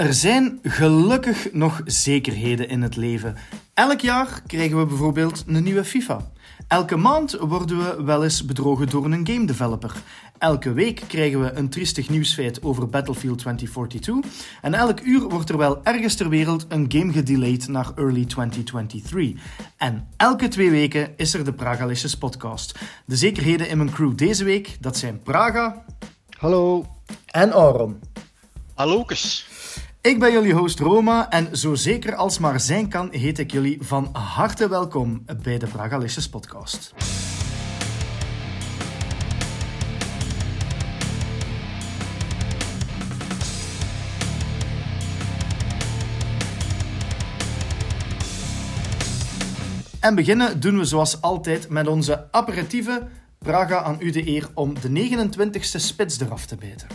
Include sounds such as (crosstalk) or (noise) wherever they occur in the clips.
Er zijn gelukkig nog zekerheden in het leven. Elk jaar krijgen we bijvoorbeeld een nieuwe FIFA. Elke maand worden we wel eens bedrogen door een game developer. Elke week krijgen we een triestig nieuwsfeit over Battlefield 2042. En elk uur wordt er wel ergens ter wereld een game gedelayed naar early 2023. En elke twee weken is er de Pragalicious podcast. De zekerheden in mijn crew deze week, dat zijn Praga... Hallo. En Aaron. Hallokus. Ik ben jullie host Roma en zo zeker als maar zijn kan, heet ik jullie van harte welkom bij de Pragalicious podcast. En beginnen doen we zoals altijd met onze aperitieve. Praga aan u de eer om de 29ste spits eraf te bijten.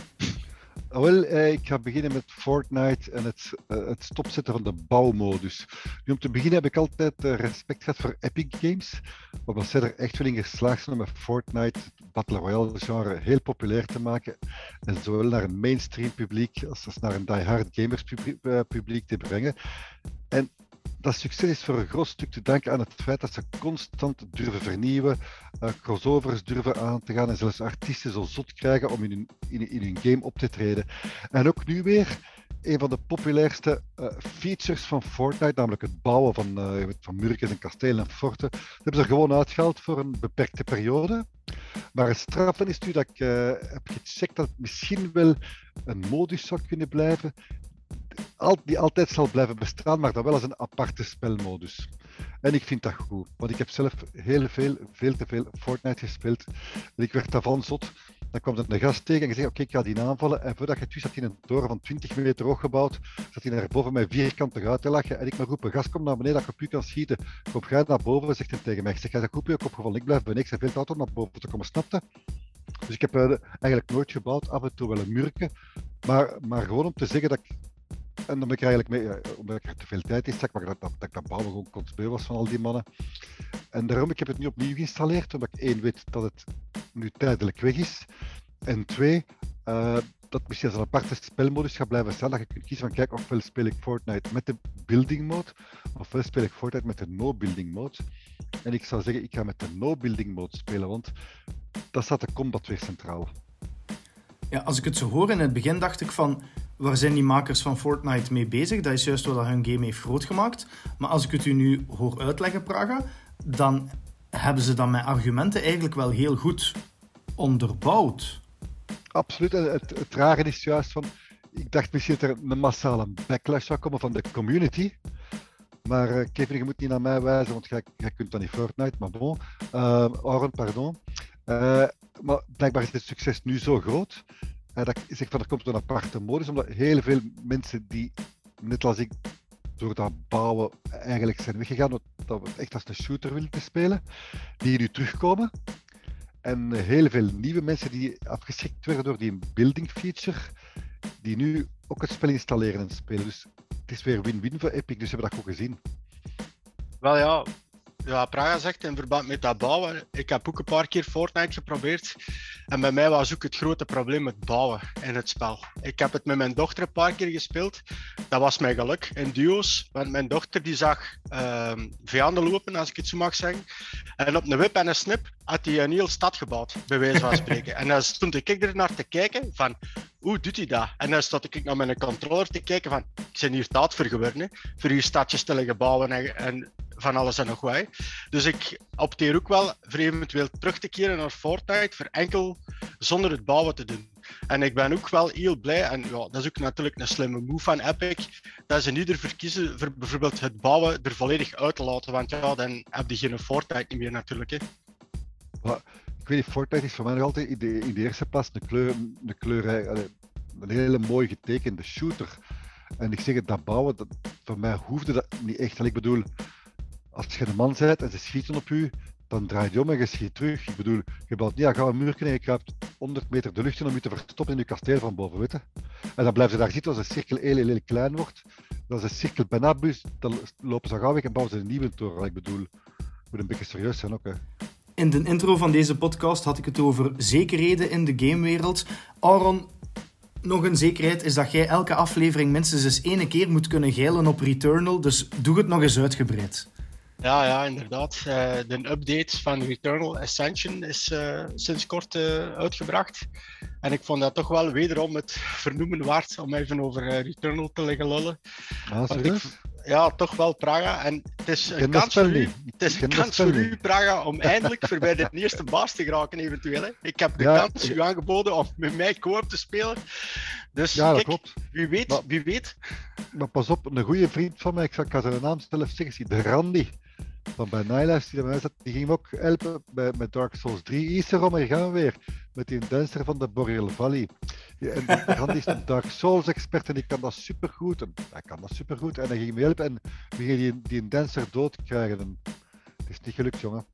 Ah, wel, eh, ik ga beginnen met Fortnite en het, uh, het stopzetten van de bouwmodus. Nu, om te beginnen heb ik altijd uh, respect gehad voor Epic Games, omdat zij er echt wel in geslaagd zijn om met Fortnite, het Battle Royale genre, heel populair te maken. En zowel naar een mainstream publiek als naar een die-hard gamers publiek te brengen. En dat succes is voor een groot stuk te danken aan het feit dat ze constant durven vernieuwen, uh, crossovers durven aan te gaan en zelfs artiesten zo zot krijgen om in hun, in, in game op te treden. En ook nu weer een van de populairste uh, features van Fortnite, namelijk het bouwen van, uh, van en kastelen en forten. Dat hebben ze er gewoon uitgehaald voor een beperkte periode. Maar het straffen is nu dat ik heb gecheckt dat het misschien wel een modus zou kunnen blijven die altijd zal blijven bestaan, maar dan wel als een aparte spelmodus. En ik vind dat goed, want ik heb zelf heel veel, veel te veel Fortnite gespeeld. Ik werd daarvan zot. Dan kwam er een gast tegen en ik zei: Oké, ik ga die aanvallen. En voordat je het wist, had hij een toren van 20 meter hoog gebouwd. Zat hij naar boven mij vierkantig uit te lachen. En ik maar roepen: Gast, kom naar beneden dat ik op u kan schieten. Kom jij naar boven, zegt hij tegen mij. Ik zeg: Jij bent ook opgevallen. Ik blijf beneden. Ik zei: Veel auto naar boven te komen, snapte? Dus ik heb uh, eigenlijk nooit gebouwd, af en toe wel een murken. Maar, maar gewoon om te zeggen dat ik en dan ben ik eigenlijk mee, omdat ik te veel tijd in stak, maar dat, dat, dat ik gewoon kotsbeu was van al die mannen. En daarom, ik heb het nu opnieuw geïnstalleerd, omdat ik één weet dat het nu tijdelijk weg is. En twee, uh, dat misschien als een aparte spelmodus gaat blijven staan, dat je kunt kiezen van kijk, ofwel speel ik Fortnite met de building mode, ofwel speel ik Fortnite met de no building mode. En ik zou zeggen, ik ga met de no building mode spelen, want dat staat de combat weer centraal. Ja, als ik het zo hoor in het begin dacht ik van waar zijn die makers van Fortnite mee bezig? Dat is juist wat hun game heeft groot gemaakt. Maar als ik het u nu hoor uitleggen, Praga, dan hebben ze dat met argumenten eigenlijk wel heel goed onderbouwd. Absoluut. Het, het rare is juist van... Ik dacht misschien dat er een massale backlash zou komen van de community. Maar uh, Kevin, je moet niet naar mij wijzen, want jij, kunt dan niet Fortnite, maar bon. Uh, Aaron, pardon. Uh, maar blijkbaar is het succes nu zo groot uh, dat ik zeg van er komt een aparte modus, omdat heel veel mensen die, net als ik, door dat bouwen eigenlijk zijn weggegaan, dat we echt als een shooter willen spelen, die nu terugkomen. En heel veel nieuwe mensen die afgeschrikt werden door die building feature, die nu ook het spel installeren en spelen. Dus het is weer win-win voor Epic, dus we hebben dat ook gezien. Wel ja, ja, Praga zegt in verband met dat bouwen. Ik heb ook een paar keer Fortnite geprobeerd. En bij mij was ook het grote probleem het bouwen in het spel. Ik heb het met mijn dochter een paar keer gespeeld. Dat was mijn geluk in duo's. Want mijn dochter die zag uh, vijanden lopen, als ik het zo mag zeggen. En op een wip en een snip had hij een heel stad gebouwd, bij wijze van spreken. (laughs) en dan stond ik er naar te kijken van, hoe doet hij dat? En dan stond ik naar mijn controller te kijken van, ik ben hier taat voor geworden, voor hier stadjes te leggen bouwen en, en van alles en nog wat. Dus ik opteer ook wel voor eventueel terug te keren naar Fortnite, voor enkel zonder het bouwen te doen. En ik ben ook wel heel blij, en ja, dat is ook natuurlijk een slimme move van Epic, dat ze nu ervoor kiezen voor bijvoorbeeld het bouwen er volledig uit te laten, want ja, dan heb je geen Fortnite niet meer natuurlijk. Hè. Ik weet niet, Fortnite is voor mij nog altijd in de, in de eerste plaats een kleur, een kleur een hele mooi getekende shooter. En ik zeg het, dat bouwen, dat, voor mij hoefde dat niet echt. En ik bedoel, als je een man bent en ze schieten op u, dan draai je om en je schiet terug. Ik bedoel, je bouwt niet aan een muur en je kruipt 100 meter de lucht in om je te verstoppen in je kasteel van boven, En dan blijven ze daar zitten als de cirkel heel, heel, heel klein wordt. Dan is de cirkel bijna bus, dan lopen ze gauw weg en bouwen ze een nieuwe toren. Ik bedoel, moet een beetje serieus zijn ook. Hè. In de intro van deze podcast had ik het over zekerheden in de gamewereld. Aaron, nog een zekerheid is dat jij elke aflevering minstens eens één keer moet kunnen geilen op Returnal. Dus doe het nog eens uitgebreid. Ja, ja, inderdaad. Uh, de update van Returnal Ascension is uh, sinds kort uh, uitgebracht. En ik vond dat toch wel wederom het vernoemen waard om even over Returnal te liggen lullen. Ah, ik, ja, toch wel Praga. En het is een kans voor u, het is een kans voor u, Praga, om (laughs) eindelijk voorbij de eerste baas te geraken, eventueel. Hè. Ik heb de ja, kans u aangeboden om met mij co te spelen. Dus ja, dat klopt. wie weet, maar, wie weet. Maar pas op, een goede vriend van mij, ik ga zijn naam zelf zeggen, de Randy van bij Nylas, die, die ging me ook helpen bij, met Dark Souls 3. Iserom, hier gaan we weer. Met die dancer van de Boreal Valley. En Randy is een Dark Souls expert en die kan dat supergoed. En hij kan dat supergoed. En hij ging me helpen en we gingen die, die dancer dood krijgen. En het is niet gelukt, jongen.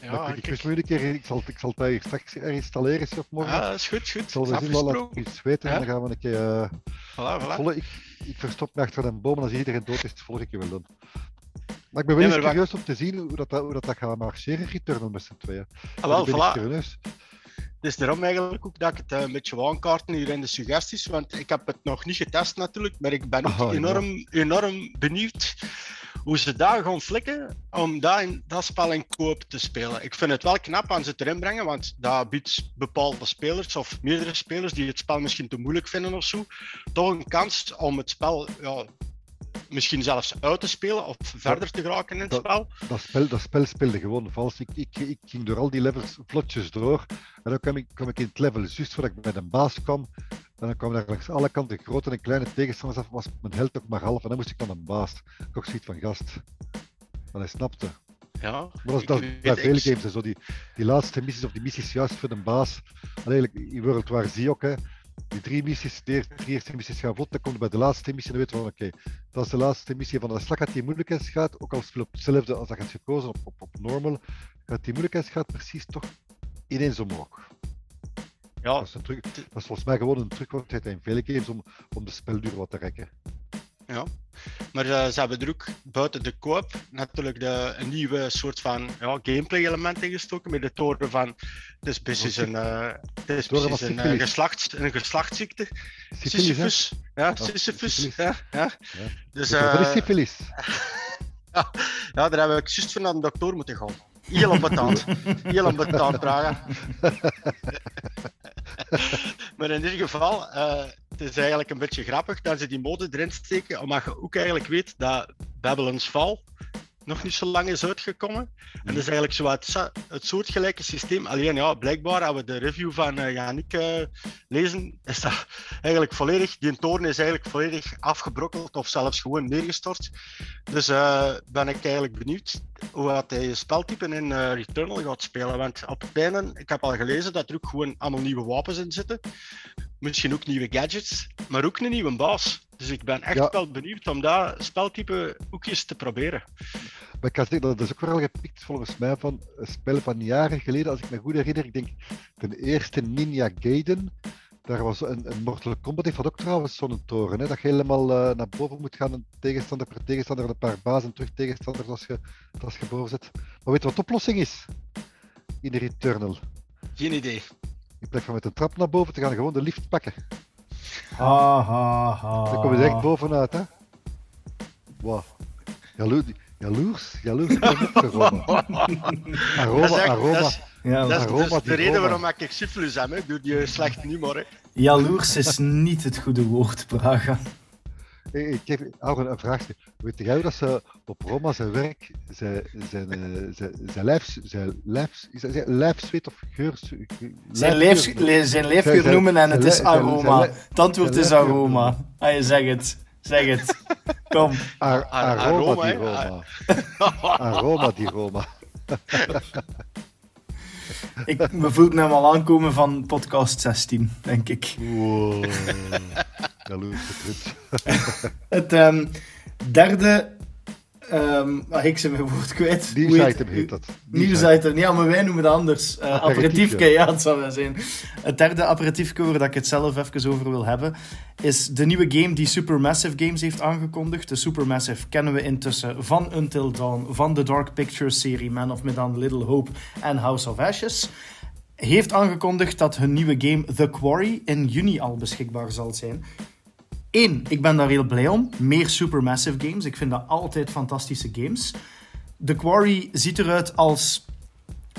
Ja, ik, ik, een keer, ik, zal, ik zal het straks installeren of morgen. Ja, is goed, goed. Ik zal we zien iets weten en dan gaan we een keer. Uh, voilà, voilà. Volle, ik, ik verstop me achter een boom en als iedereen dood is, het volgende keer wel doen. Maar ik ben wel eens curieus om te zien hoe dat, hoe dat, dat gaat marcheren, Returnal met z'n tweeën. Ah, wel, voilà. Het is daarom eigenlijk ook dat ik het uh, een beetje aankaarten hier in de suggesties, want ik heb het nog niet getest natuurlijk, maar ik ben ook enorm, enorm benieuwd hoe ze daar gaan flikken om dat, in, dat spel in koop te spelen. Ik vind het wel knap aan ze erin brengen, want dat biedt bepaalde spelers of meerdere spelers die het spel misschien te moeilijk vinden of zo, toch een kans om het spel ja, misschien zelfs uit te spelen of verder te geraken in het spel. Dat spel, dat spel speelde gewoon vals. Ik, ik, ik ging door al die levels vlotjes door. En dan kwam ik, kwam ik in het level juist voordat ik bij een baas kwam. En dan kwam daar langs alle kanten grote en kleine tegenstanders af. Was mijn held ook maar half. En dan moest ik dan een baas. Ik ook zoiets van gast. Maar hij snapte. Ja, maar dat is dat, bij vele games. Zo die, die laatste missies of die missies juist voor de baas. En eigenlijk in World War Z ook. Hè die drie missies, de eerste missies gaan vlot, dan komt bij de laatste missie en dan weten we van oké, dat is de laatste missie van de slag die moeilijkheidsgraad, ook al speel op hetzelfde als dat hebt gekozen op, op, op normal, gaat die moeilijkheidsgraad precies toch ineens omhoog. Ja. Dat is, een truc, dat is volgens mij gewoon een truc wat in vele games om, om de spelduur wat te rekken. Ja. Maar uh, ze hebben er ook buiten de koop natuurlijk de, een nieuwe soort van ja, gameplay-element ingestoken met de toren van. Het is precies een, uh, het is precies een, uh, een geslachtsziekte. Sisyphus. Ja, Sisyphus. Ja, ja. Dus, syphilis? ja, (laughs) ja, daar hebben we juist van naar de dokter moeten gaan. Heel onbetaald. Heel onbetaald, Praga. (laughs) maar in ieder geval, uh, het is eigenlijk een beetje grappig dat ze die mode erin steken, omdat je ook eigenlijk weet dat Babylon's Fall nog niet zo lang is uitgekomen. En dat is eigenlijk zo het, het soortgelijke systeem. Alleen ja, blijkbaar, als we de review van uh, Yannick uh, lezen, is dat eigenlijk volledig, die toren is eigenlijk volledig afgebrokkeld of zelfs gewoon neergestort. Dus uh, ben ik eigenlijk benieuwd hoe dat hij speltypen in Returnal gaat spelen. Want op het einde, ik heb al gelezen dat er ook gewoon allemaal nieuwe wapens in zitten. Misschien ook nieuwe gadgets, maar ook een nieuwe baas. Dus ik ben echt wel benieuwd om dat speltype ook eens te proberen. Maar ik kan zeggen, dat is ook wel gepikt volgens mij van een spel van jaren geleden, als ik me goed herinner. Ik denk de eerste Ninja Gaiden. Daar was een, een Mortal Kombat, heeft dat ook trouwens zo'n toren. Hè, dat je helemaal uh, naar boven moet gaan, een tegenstander per tegenstander, een paar bazen terug tegenstanders als je, als je boven zit. Maar weet je wat de oplossing is? In de Returnal. Geen idee. In plaats van met een trap naar boven te gaan, gewoon de lift pakken. Ha, ha, ha. Dan kom je direct bovenuit, hè. Wow. Jaloers, jaloers, jaloers. (laughs) aroma, aroma. Is, ja, dat is, aroma dat is de reden waarom ik syphilis heb, hè. Doe je slecht humor, hè. Jaloers is niet het goede woord, Praga. Ik heb ook een, vraagje. Weet jij dat ze op Roma zijn werk, zijn, zijn, zijn, zijn, lijfs, zijn, lijfs, zijn lijfzweet of geur... Zijn, lijfsgeur, zijn lijfgeur noemen en het is aroma. Het antwoord is aroma. Ah, je zeg het. Zeg het. Kom. aroma die Roma. Aroma die Roma. ik, me voel hem al aankomen van podcast 16, denk ik. Wow. (laughs) Jaloers Het um, derde Um, maar ik ze mijn woord kwijt. Nieuwsitem heet dat. Nieuwsitem, ja, maar wij noemen het anders. Uh, aperitiefke, ja, het zou wel zijn. Het derde aperitiefke waar ik het zelf even over wil hebben, is de nieuwe game die Supermassive Games heeft aangekondigd. De Supermassive kennen we intussen van Until Dawn, van de Dark Pictures serie Man of Medan, Little Hope en House of Ashes. heeft aangekondigd dat hun nieuwe game The Quarry in juni al beschikbaar zal zijn. Eén, ik ben daar heel blij om. Meer Supermassive games. Ik vind dat altijd fantastische games. The Quarry ziet eruit als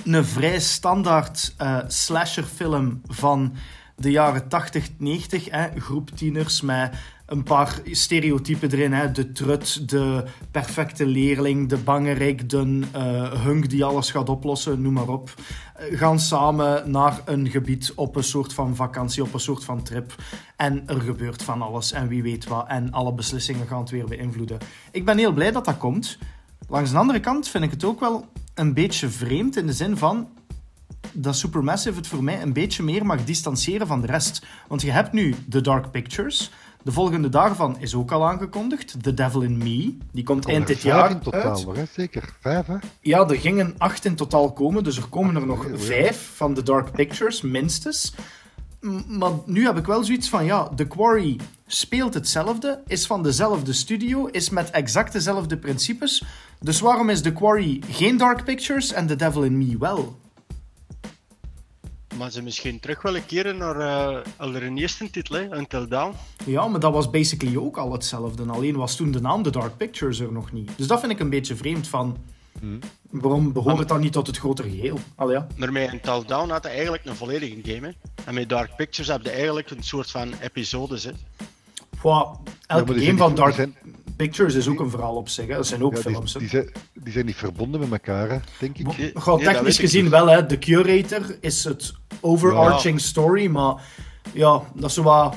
een vrij standaard uh, slasherfilm van de jaren 80, 90. Hè? Groep tieners met een paar stereotypen erin. Hè? De trut, de perfecte leerling, de bangerik, de uh, hunk die alles gaat oplossen, noem maar op. Uh, gaan samen naar een gebied op een soort van vakantie, op een soort van trip. En er gebeurt van alles en wie weet wat. En alle beslissingen gaan het weer beïnvloeden. Ik ben heel blij dat dat komt. Langs de andere kant vind ik het ook wel een beetje vreemd in de zin van dat Supermassive het voor mij een beetje meer mag distancieren van de rest. Want je hebt nu The Dark Pictures. De volgende daarvan is ook al aangekondigd. The Devil in Me. Die komt eind dit jaar in totaal hè? Zeker. Vijf, hè? Ja, er gingen acht in totaal komen. Dus er komen er nog vijf van The Dark Pictures, minstens. Maar nu heb ik wel zoiets van, ja, The Quarry speelt hetzelfde, is van dezelfde studio, is met exact dezelfde principes. Dus waarom is The Quarry geen Dark Pictures en The Devil in Me wel? Maar ze misschien terug willen keren naar uh, hun eerste titel, hè, Until Dawn. Ja, maar dat was basically ook al hetzelfde. Alleen was toen de naam The Dark Pictures er nog niet. Dus dat vind ik een beetje vreemd van... Hmm. Waarom behoort het dan niet tot het grotere geheel? Al ja. Maar met Until Dawn had hij eigenlijk een volledige game. Hè. En met Dark Pictures heb je eigenlijk een soort van episodes. Hè. Wow, elke game van Dark Pictures is ook een verhaal op zich. Hè. Dat zijn ook ja, films. Die, die, zijn, die, zijn, niet verbonden met elkaar, hè, denk ik. Nee, Gewoon technisch gezien dus. wel. Hè. De Curator is het overarching story, maar ja, dat is zo wat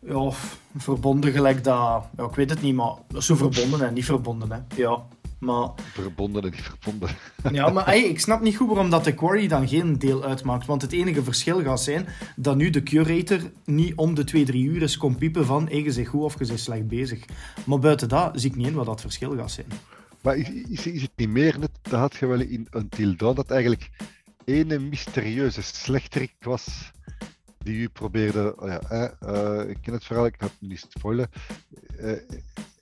ja, verbonden gelijk dat... Ja, ik weet het niet, maar dat is zo verbonden en niet verbonden. Hè. Ja. Maar, verbonden en niet verbonden. (laughs) ja, maar ik snap niet goed waarom dat de Quarry dan geen deel uitmaakt. Want het enige verschil gaat zijn dat nu de curator niet om de 2, 3 uur is komt piepen van hey, je bent goed of je bent slecht bezig. Maar buiten dat zie ik niet in wat dat verschil gaat zijn. Maar is, is, is het niet meer net, dat had je wel in Until Dawn, dat eigenlijk ene mysterieuze slechterik was die u probeerde, oh ja, uh, ik ken het verhaal, ik ga het niet spoilen, uh,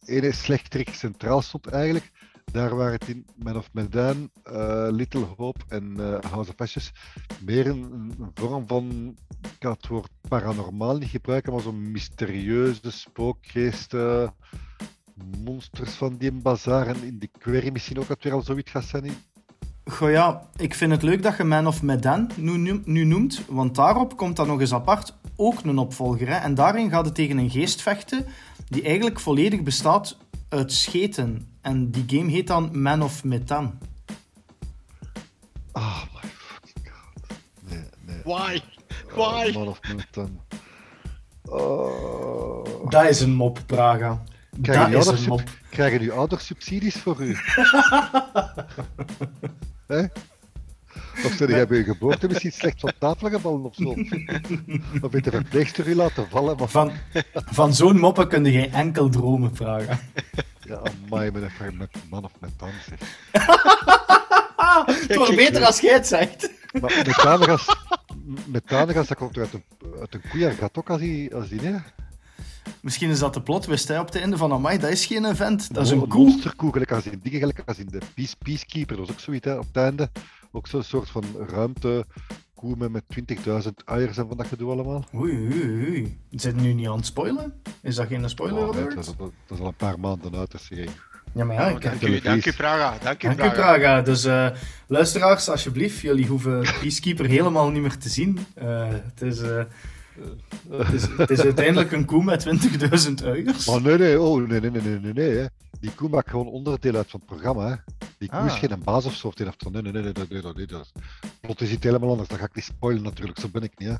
ene slechterik centraal stond eigenlijk, daar waar het in Man of Medan, uh, Little Hope en uh, House of Ashes meer een, vorm van, ik kan het woord paranormaal niet gebruiken, maar zo'n mysterieuze spookgeesten, monsters van die bazaar en in die query misschien ook dat weer al zoiets gaat zijn. Goh ja, ik vind het leuk dat je Man of Medan nu, nu noemt, want daarop komt dan nog eens apart ook een opvolger. Hè? En daarin gaat het tegen een geest vechten die eigenlijk volledig bestaat uit scheten. En die game heet dan Man of Metan. Oh my fucking god. Nee, nee. Why? Why? Oh, Man of Metan. Oh. Dat is een mop, Praga. Krijgen dat is een mop. Krijgen uw ouders subsidies voor u? (laughs) Hè? Of zullen jij bij je geboorte misschien slecht van tafel gevallen of zo? (laughs) Of heeft de verpleegster u laten vallen? Maar... Van, van zo'n moppen kun je geen enkel dromen vragen. Ja, amai, met een met man of met dans. Het wordt beter als jij het zegt. Maar methanegas dat komt uit een, uit een koeier, gaat ook als die, als die nee. Misschien is dat de plot wist hij op het einde van Amai, dat is geen event, dat is een koe. monsterkoe, gelijk als in dingen, gelijk als in de Peace, Peacekeeper, dat was ook zoiets hè, op het einde. Ook zo'n soort van ruimte, koe met 20.000 eiers en van dat gedoe allemaal. Oei, oei, oei. Zit nu niet aan het spoilen? Is dat geen spoiler oh, nee, dat, dat, is al een paar maanden uit, dus je... Ja, maar ja, oh, dank, u, dank u, Praga. Dank u, dank Praga. Praga. Dus uh, luisteraars, alsjeblieft, jullie hoeven Peacekeeper helemaal niet meer te zien. Uh, het is... Uh, het is, het is, uiteindelijk een koe met 20.000 uiers. Maar nee, nee, oh, nee, nee, nee, nee, nee, nee. Die koe maakt gewoon onderdeel uit van het programma. Hè. Die koe ah. is geen baas of zo. Die van nee, nee, nee, nee, nee, nee, nee, nee. Plot is iets helemaal anders. Dat ga ik niet spoilen natuurlijk, zo ben ik niet. Hè.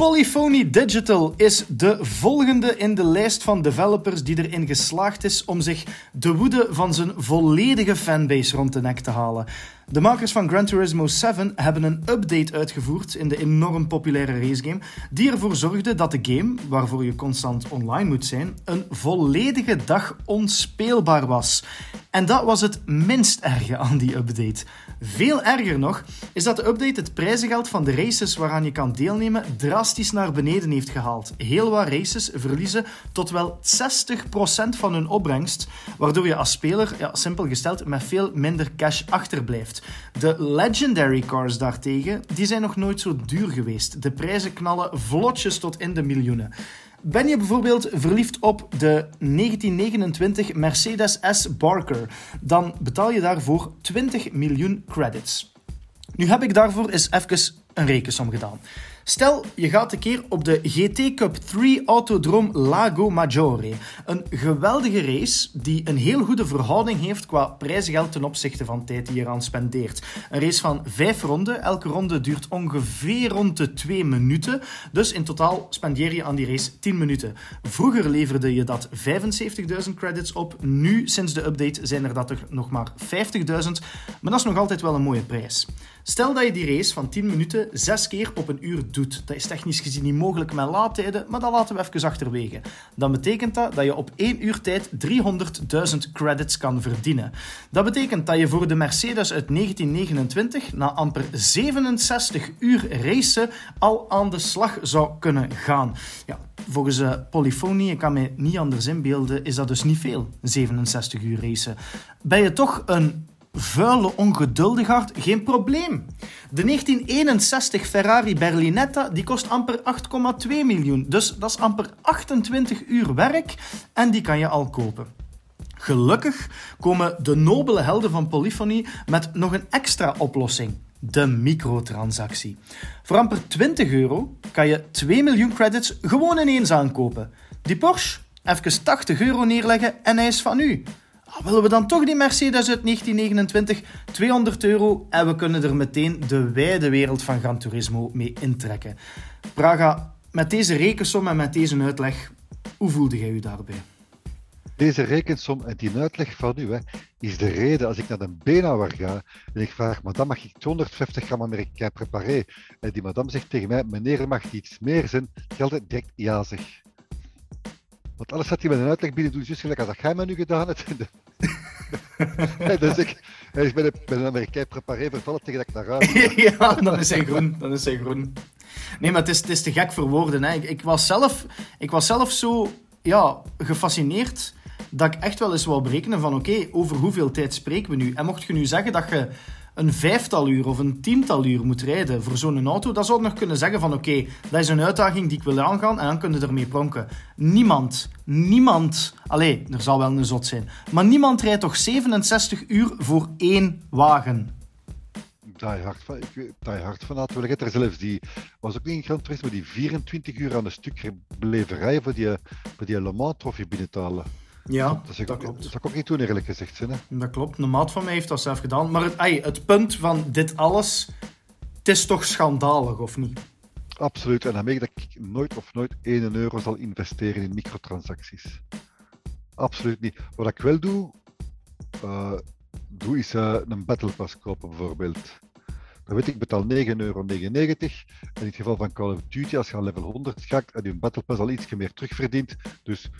Polyphony Digital is de volgende in de lijst van developers die erin geslaagd is om zich de woede van zijn volledige fanbase rond de nek te halen. De makers van Gran Turismo 7 hebben een update uitgevoerd in de enorm populaire racegame, die ervoor zorgde dat de game, waarvoor je constant online moet zijn, een volledige dag onspeelbaar was. En dat was het minst erge aan die update. Veel erger nog is dat de update het prijzengeld van de races waaraan je kan deelnemen drastisch naar beneden heeft gehaald. Heel wat races verliezen tot wel 60% van hun opbrengst, waardoor je als speler, ja, simpel gesteld, met veel minder cash achterblijft. De Legendary Cars daartegen, die zijn nog nooit zo duur geweest. De prijzen knallen vlotjes tot in de miljoenen. Ben je bijvoorbeeld verliefd op de 1929 Mercedes S Barker, dan betaal je daarvoor 20 miljoen credits. Nu heb ik daarvoor eens even een rekensom gedaan. Stel, je gaat een keer op de GT Cup 3 Autodrome Lago Maggiore. Een geweldige race die een heel goede verhouding heeft qua prijzengeld ten opzichte van tijd die je eraan spendeert. Een race van vijf ronden. Elke ronde duurt ongeveer rond de twee minuten. Dus in totaal spendeer je aan die race 10 minuten. Vroeger leverde je dat 75.000 credits op. Nu, sinds de update, zijn er dat er nog maar 50.000. Maar dat is nog altijd wel een mooie prijs. Stel dat je die race van 10 minuten 6 keer op een uur doet. Dat is technisch gezien niet mogelijk met laadtijden, maar dat laten we even achterwege. Dan betekent dat dat je op 1 uur tijd 300.000 credits kan verdienen. Dat betekent dat je voor de Mercedes uit 1929 na amper 67 uur racen al aan de slag zou kunnen gaan. Ja, volgens uh, Polyphonie, ik kan me niet anders inbeelden, is dat dus niet veel, 67 uur racen. Ben je toch een vuile ongeduldigheid, geen probleem. De 1961 Ferrari Berlinetta die kost amper 8,2 miljoen. Dus dat is amper 28 uur werk en die kan je al kopen. Gelukkig komen de nobele helden van Polyphony met nog een extra oplossing. De microtransactie. Voor amper 20 euro kan je 2 miljoen credits gewoon ineens aankopen. Die Porsche, even 80 euro neerleggen en hij is van u. Ah, willen we dan toch die Mercedes uit 1929? 200 euro en we kunnen er meteen de wijde wereld van Gran Turismo mee intrekken. Praga, met deze rekensom en met deze uitleg, hoe voelde jij u daarbij? Deze rekensom en die uitleg van u hè, is de reden als ik naar een beenhouwer ga en ik vraag, madame, mag ik 250 gram Amerikaan preparé? En die madame zegt tegen mij, meneer, mag iets meer zijn? Ik altijd direct ja zeg. Want alles wat hij met een uitleg bieden doet, is juist gelijk als dat jij me nu gedaan hebt. (laughs) dus ik, hij is de, bij een Amerikaan tegen dat ik naar (laughs) Ja, dan is hij groen. Dan is hij groen. Nee, maar het is, het is te gek voor woorden. Hè. Ik, ik, was zelf, ik was zelf zo ja, gefascineerd dat ik echt wel eens wou berekenen van oké, over hoeveel tijd spreken we nu? En mocht je nu zeggen dat je een vijftal uur of een tiental uur moet rijden voor zo'n auto, dan zou ik nog kunnen zeggen van oké, dat is een uitdaging die ik wil aangaan en dan kun je ermee pronken. Niemand, niemand, allee, er zal wel een zot zijn, maar niemand rijdt toch 67 uur voor één wagen? Je hard ik, je hard van had. Er zelfs die, was ook niet in Grand maar die 24 uur aan een stuk bleven rijden voor die, voor die Le Mans trofee binnen te halen. Ja, dat, dat klopt. Dat zou ik ook niet doen, eerlijk gezegd. Hè? Dat klopt. Een maat van mij heeft dat zelf gedaan. Maar het, ay, het punt van dit alles, het is toch schandalig, of niet? Absoluut. En dan merk dat ik nooit of nooit 1 euro zal investeren in microtransacties. Absoluut niet. Wat ik wel doe, uh, doe is uh, een Battle Pass kopen bijvoorbeeld. Dan weet ik, ik betaal 9,99 euro. En in het geval van Call of Duty, als je aan level 100 gaat en je Battle Pass al iets meer terugverdient, dus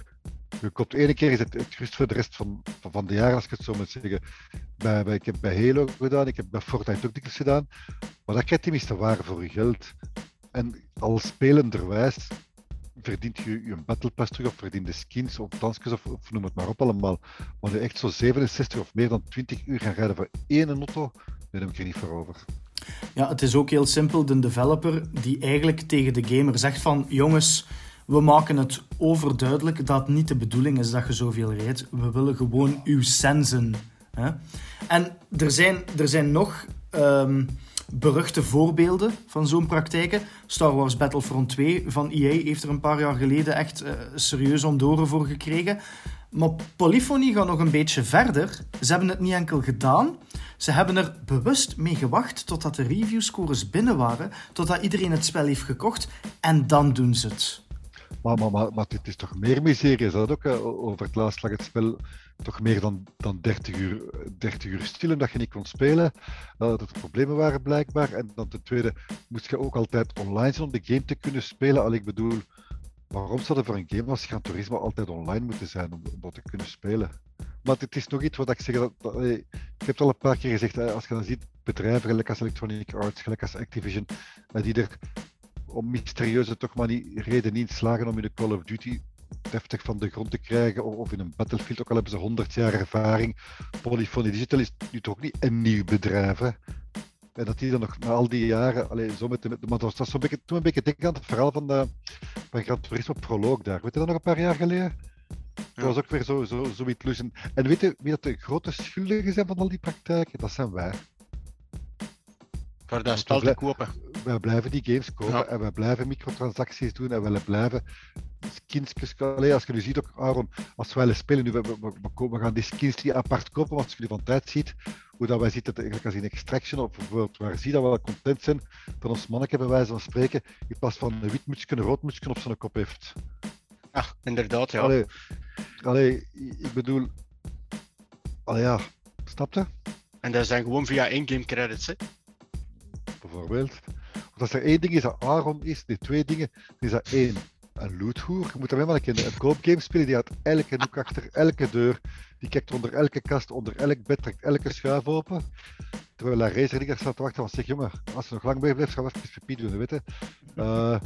je koopt ene keer is het, het gerust voor de rest van, van de jaar, als ik het zo moet zeggen. Bij, bij, ik heb bij Halo gedaan, ik heb bij Fortnite ook dikwijls gedaan. Maar dat krijgt tenminste waar voor je geld. En als spelenderwijs verdient je je Battle Pass terug of verdient de skins of dansjes of, noem het maar op allemaal. Maar nu echt zo 67 of meer dan 20 uur gaan rijden voor één auto, daar heb ik er niet voor over. Ja, het is ook heel simpel. De developer die eigenlijk tegen de gamer zegt van jongens, we maken het overduidelijk dat niet de bedoeling is dat je zoveel rijdt. We willen gewoon uw sensen. Hè? En er zijn, er zijn nog um, beruchte voorbeelden van zo'n praktijken. Star Wars Battlefront 2 van EA heeft er een paar jaar geleden echt uh, serieus ondoren voor gekregen. Maar Polyphony gaat nog een beetje verder. Ze hebben het niet enkel gedaan, ze hebben er bewust mee gewacht totdat de reviewscores binnen waren, totdat iedereen het spel heeft gekocht en dan doen ze het. Maar, maar, maar, is toch meer miserie? Ze hadden ook uh, over het laatst lag het spel toch meer dan, dan 30, uur, 30 uur stil omdat je niet kon spelen. Uh, dat er problemen waren blijkbaar. En dan ten tweede moest je ook altijd online zijn om de game te kunnen spelen. Al ik bedoel, waarom zou er voor een game als Gran Turismo altijd online moeten zijn om, om dat te kunnen spelen? Maar het is nog iets wat ik zeg. Dat, dat, ik heb het al een paar keer gezegd. Als je dan ziet bedrijven gelijk als Electronic Arts, gelijk als Activision, die er om mysterieuze toch maar niet reden niet slagen om in de Call of Duty deftig van de grond te krijgen, of in een Battlefield, ook al hebben ze 100 jaar ervaring. Polyphony Digital is nu toch niet een nieuw bedrijf. Hè? En dat die dan nog na al die jaren, alleen zo met de, maar dat was zo'n beetje, toen een beetje denk aan het verhaal van, de, van Gran Turismo Prologue daar. Weet je dat nog een paar jaar geleden? Dat was ook weer zo, zo, zoiets lussen. En weet je wie dat de grote schuldigen zijn van al die praktijken? Dat zijn wij. Voor dat spel te kopen. Wij blijven die games kopen en wij blijven microtransacties doen en wij blijven skins. als je nu ziet ook, Aaron, als wij spelen nu, we, we, we, gaan die skins die apart kopen, want als je nu van tijd ziet, hoe dat wij zitten, eigenlijk als in Extraction of bijvoorbeeld, waar zie dat we wel content zijn van ons manneke bij wijze van spreken, in plaats van een wit mutsje, een rood mutsje op zijn kop heeft. Ja, inderdaad, ja. Allee, allee ik bedoel, allee ja, snap je? En dat zijn gewoon via in-game credits, hè? bijvoorbeeld. Als er één ding is dat Aaron is, die twee dingen, is dat één. Een loothoer. Je moet alleen maar een, een koopgame spelen die had elke hoek achter elke deur. Die kijkt onder elke kast, onder elk bed, trekt elke schuif open. Terwijl een racer die staat te wachten, van zeg jongen, als je nog lang bij blijft, gaan we even pipi doen, weet je. Uh,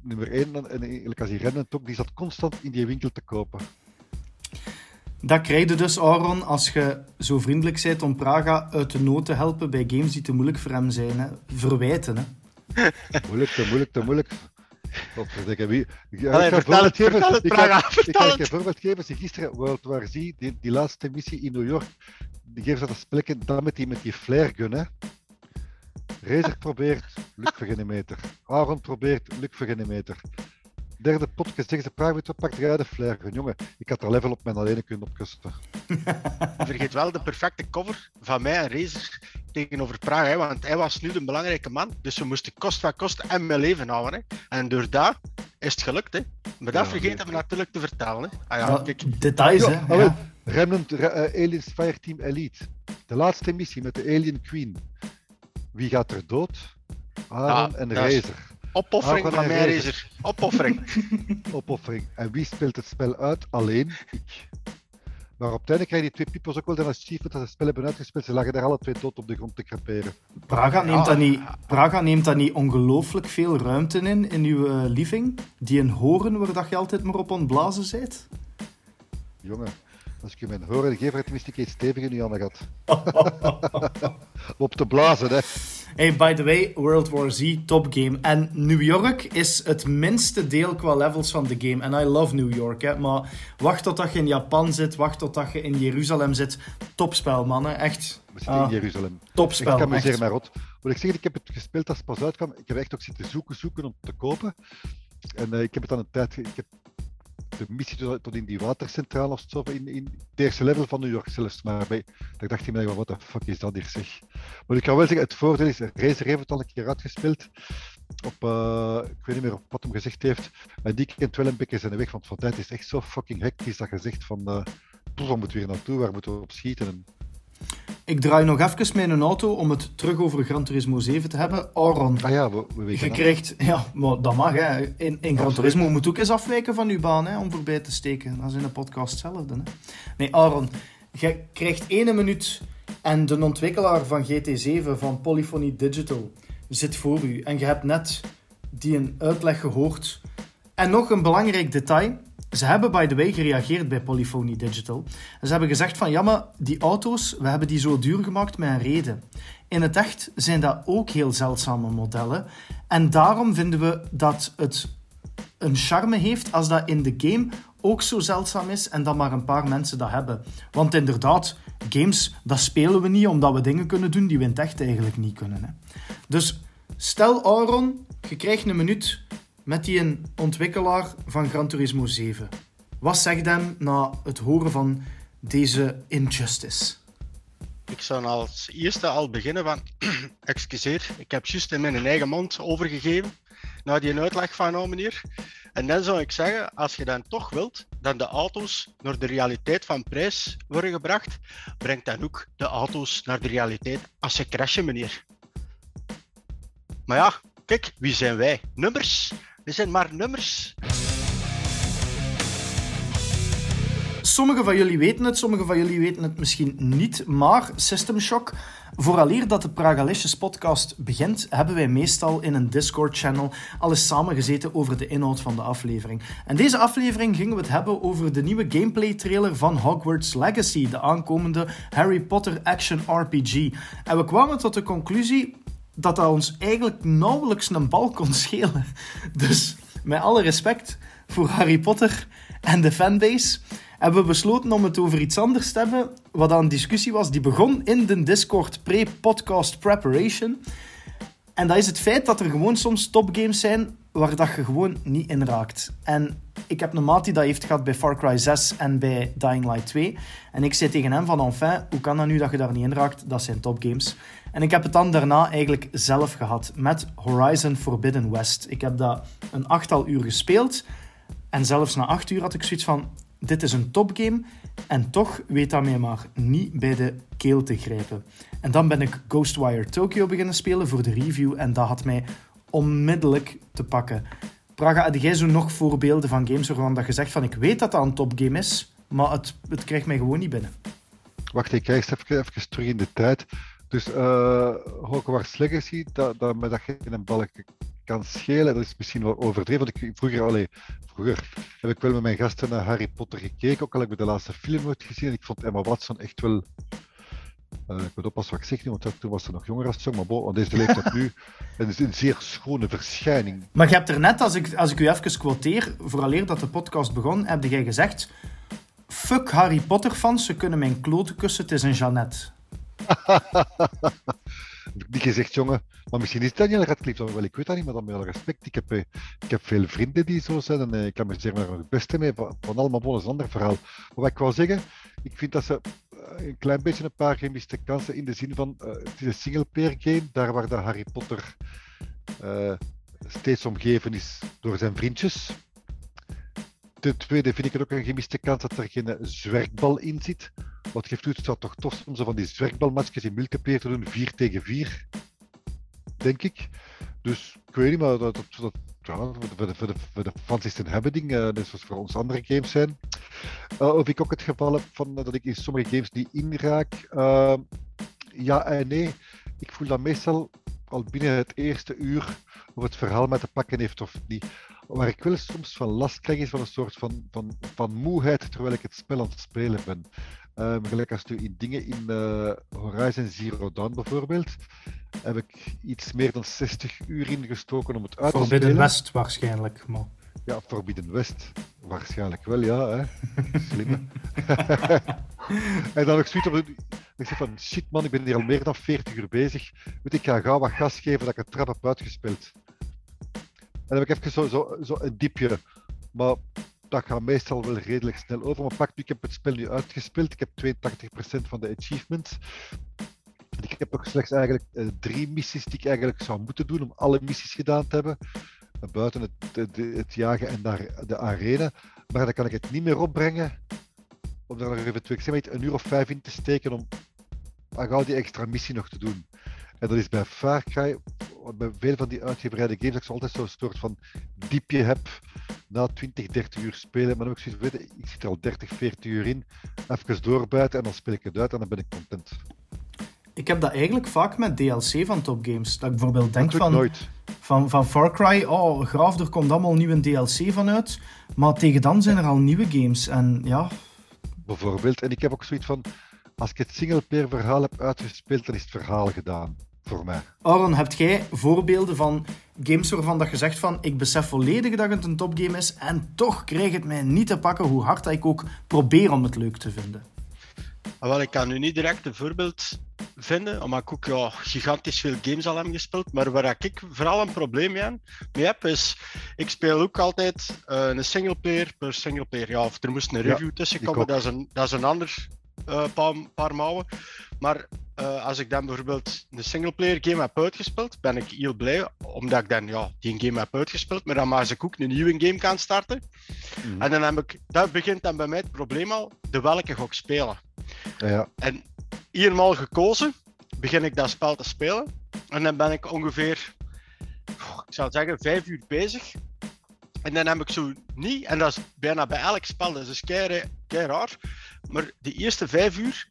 nummer 1, en als die rennen die zat constant in die winkel te kopen. Dat krijg je dus, Aaron, als je zo vriendelijk bent om Praga uit de nood te helpen bij games die te moeilijk voor hem zijn. Hè. Verwijten, hè. (laughs) moeilijk, te moeilijk, te moeilijk. Wat wie... Ja, ik vertel het, geven, vertel het, Praga, ik, ik, ga een voorbeeld geven. Ze gisteren World War Z, die, die laatste missie in New York, die geven ze dat spelletje dan met die, met die flare gun, hè. Razer probeert, lukt voor geen meter. Aaron probeert, lukt voor geen meter derde podcast zeggen ze private pak jij de flare. Jongen, ik had er level op mijn alleen kunnen opkusten. (laughs) Vergeet wel de perfecte cover van mij en Razer tegenover Praag. Hè, want hij was nu de belangrijke man. Dus we moesten kost wat kost en mijn leven houden. Hè. En door dat is het gelukt. Hè. Maar dat ja, vergeten we natuurlijk te vertellen. Hè. Ah, ja, kijk. Details, hè? Ja. Remnant uh, Aliens Fireteam Elite. De laatste missie met de Alien Queen. Wie gaat er dood? Aaron en Razer. Opoffering van mij, Razer. Opoffering. (laughs) Opoffering. En wie speelt het spel uit? Alleen ik. Maar op het einde krijgen die twee peoples ook wel de achievement dat ze het spel hebben uitgespeeld. Ze lagen daar alle twee dood op de grond te creperen. Praga neemt, dat niet, Praga neemt dat niet ongelooflijk veel ruimte in, in uw uh, living? Die een horen waar dat je altijd maar op ontblazen bent? Jongen, als ik je mijn horen geef, had ik iets stevig in je handen gehad. op te blazen, hè. Hey, by the way, World War Z, top game. En New York is het minste deel qua levels van de game. En I love New York, hè. Maar wacht totdat je in Japan zit, wacht totdat je in Jeruzalem zit. Topspel, mannen. Echt. We zitten in ah, Jeruzalem. Topspel, Ik kan me zeer naar rot. Wat ik zeg, ik heb het gespeeld als het pas uitkwam. Ik heb echt ook zitten zoeken, zoeken om te kopen. En uh, ik heb het aan een tijd... Ik heb missie tot, in die watercentrale of zo, in, in het eerste level van New York zelfs. Maar bij, daar dacht ik me, wat de fuck is dat hier zeg. Maar ik kan wel zeggen, het voordeel is, Razer heeft het al een keer uitgespeeld. Op, uh, ik weet niet meer wat hem gezegd heeft. En die kent wel een beetje zijn weg, want van tijd is echt zo fucking hectisch dat je zegt van, uh, waar moeten we hier naartoe, waar moeten we op schieten? En, ik draai nog even mijn auto om het terug over Gran Turismo 7 te hebben. Aaron, ah ja, we, we weten je krijgt, ja, maar dat mag hè. In, in Gran Turismo moet ook eens afwijken van uw baan hè, om voorbij te steken. Dat is in de podcast hetzelfde. Hè. Nee, Aaron, je krijgt één minuut en de ontwikkelaar van GT7 van Polyphony Digital zit voor u. En je hebt net die een uitleg gehoord. En nog een belangrijk detail. Ze hebben, by the way, gereageerd bij Polyphony Digital. ze hebben gezegd van, ja, maar die auto's, we hebben die zo duur gemaakt met een reden. In het echt zijn dat ook heel zeldzame modellen. En daarom vinden we dat het een charme heeft als dat in de game ook zo zeldzaam is en dat maar een paar mensen dat hebben. Want inderdaad, games, dat spelen we niet omdat we dingen kunnen doen die we in het echt eigenlijk niet kunnen. Hè. Dus stel Auron, je krijgt een minuut met die een ontwikkelaar van Gran Turismo 7. Wat zegt hem na het horen van deze injustice? Ik zou als eerste al beginnen van, (clears throat) excuseer, ik heb juist in mijn eigen mond overgegeven, na die uitleg van nou meneer. En dan zou ik zeggen, als je dan toch wilt dat de auto's naar de realiteit van prijs worden gebracht, breng dan ook de auto's naar de realiteit als ze crashen, meneer. Maar ja, kijk, wie zijn wij? Nummers. We zijn maar nummers. Sommigen van jullie weten het, sommigen van jullie weten het misschien niet, maar System Shock, vooraleer dat de Pragalicious podcast begint, hebben wij meestal in een Discord-channel alles samengezeten over de inhoud van de aflevering. En deze aflevering gingen we het hebben over de nieuwe gameplay-trailer van Hogwarts Legacy, de aankomende Harry Potter action RPG. En we kwamen tot de conclusie dat dat ons eigenlijk nauwelijks een bal kon schelen. Dus met alle respect voor Harry Potter en de fanbase hebben we besloten om het over iets anders te hebben, wat aan discussie was die begon in de Discord pre-podcast preparation. En dat is het feit dat er gewoon soms topgames zijn waar dat je gewoon niet in raakt. En ik heb een maat die dat heeft gehad bij Far Cry 6 en bij Dying Light 2. En ik zei tegen hem van, enfin, hoe kan dat nu dat je daar niet in raakt? Dat zijn topgames. En ik heb het dan daarna eigenlijk zelf gehad met Horizon Forbidden West. Ik heb dat een achttal uur gespeeld. En zelfs na acht uur had ik zoiets van, dit is een topgame en toch weet dat mij maar niet bij de keel te grijpen. En dan ben ik Ghostwire Tokyo beginnen spelen voor de review en dat had mij onmiddellijk te pakken. Praga, had jij zo nog voorbeelden van games waarvan dat je zegt van ik weet dat dat een topgame is, maar het, het krijgt mij gewoon niet binnen? Wacht, ik kijk even, even terug in de tijd. Dus uh, Hogwarts Legacy, dat, dat, dat in een balk kan schelen, dat is misschien wel overdreven. Want ik, vroeger, allee, vroeger heb ik wel met mijn gasten naar Harry Potter gekeken, ook al heb ik de laatste film nooit gezien. En ik vond Emma Watson echt wel... Uh, ik moet oppassen wat ik zeg nu, want toen was ze nog jonger als zo, maar bon, aan deze leeftijd nu (laughs) een, een zeer schone verschijning. Maar je hebt er net, als ik, als ik u even quoteer, vooraleer dat de podcast begon, heb jij gezegd Fuck Harry Potter fans, ze kunnen mijn kloten kussen, het is een Jeannette. (laughs) heb ik niet gezegd, jongen. Maar misschien is Daniel Radcliffe wel. Ik weet dat niet, maar dan met alle respect. Ik heb, eh, ik heb veel vrienden die zo zijn en eh, ik kan me zeggen er het beste mee. Van, allemaal is een ander verhaal. Maar wat ik wou zeggen, ik vind dat ze een klein beetje een paar gemiste kansen in de zin van het is een singleplayer game, daar waar de Harry Potter steeds omgeven is door zijn vriendjes. Ten tweede vind ik het ook een gemiste kans dat er geen zwerkbal in zit. Wat geeft u, het zou toch tof om zo van die zwerkbalmatjes in multiplayer te doen, 4 tegen 4, denk ik. Dus ik weet niet, maar dat, dat ja, voor, de, voor, de, voor de uh, net zoals voor ons andere games zijn. Uh, of ik ook het geval heb van, uh, dat ik in sommige games niet inraak. ja en nee. Ik voel dat meestal al binnen het eerste uur of het verhaal met te pakken heeft of niet. Waar ik wel soms van last krijg is van een soort van, van, van moeheid terwijl ik het spel aan het spelen ben. Um, gelijk als u in dingen in uh, Horizon Zero Dawn bijvoorbeeld, heb ik iets meer dan 60 uur ingestoken om het uit te spelen. Forbidden West waarschijnlijk, maar... Ja, Forbidden West. Waarschijnlijk wel, ja. Hè. (laughs) Slim. (laughs) en dan heb ik zoiets op Ik zeg van, shit man, ik ben hier al meer dan 40 uur bezig. Moet ik ga gauw wat gas geven dat ik het trap heb uitgespeeld. En dan heb ik even zo, zo, zo een diepje. Maar dat gaat meestal wel redelijk snel over. Maar pak nu, ik heb het spel nu uitgespeeld. Ik heb 82% van de achievements. Ik heb ook slechts eigenlijk uh, drie missies die ik eigenlijk zou moeten doen om alle missies gedaan te hebben. Buiten het, het, jagen en daar de arena. Maar dan kan ik het niet meer opbrengen om daar nog even twee, zeg een uur of vijf in te steken om al die extra missie nog te doen. En dat is bij Far Cry, bij veel van die uitgebreide games, dat ik altijd zo'n soort van diepje heb na 20, 30 uur spelen. Maar dan heb ik zoiets weten, ik zit er al 30, 40 uur in. Even doorbuiten en dan speel ik het uit en dan ben ik content. Ik heb dat eigenlijk vaak met DLC van topgames. Dat ik bijvoorbeeld denk van, nooit. van, van Far Cry, oh graaf, er komt allemaal nieuwe DLC van uit. Maar tegen dan zijn er al nieuwe games. En ja... Bijvoorbeeld, en ik heb ook zoiets van, als ik het singleplayer verhaal heb uitgespeeld, dan is het verhaal gedaan voor mij. Aaron, heb jij voorbeelden van games waarvan dat je zegt van ik besef volledig dat het een topgame is en toch krijg het mij niet te pakken hoe hard ik ook probeer om het leuk te vinden? Ah, wel, ik kan nu niet direct een voorbeeld vinden, omdat ik ook ja, gigantisch veel games al heb gespeeld. Maar waar ik vooral een probleem mee heb, is ik speel ook altijd uh, een singleplayer per singleplayer. Ja, of er moest een review tussen komen, dat is, een, dat is een ander een paar, paar mouwen. Maar uh, als ik dan bijvoorbeeld een singleplayer game heb uitgespeeld, ben ik heel blij, omdat ik dan ja, die game heb uitgespeeld, maar dan mag ik ook een nieuwe game kan starten. Mm. En dan heb ik, dat begint dan bij mij het probleem al, de welke ga ik spelen. Ja. En eenmaal gekozen, begin ik dat spel te spelen. En dan ben ik ongeveer, ik zou zeggen, vijf uur bezig. En dan heb ik zo niet, en dat is bijna bij elk spel, dat is kei, kei raar. Maar de eerste vijf uur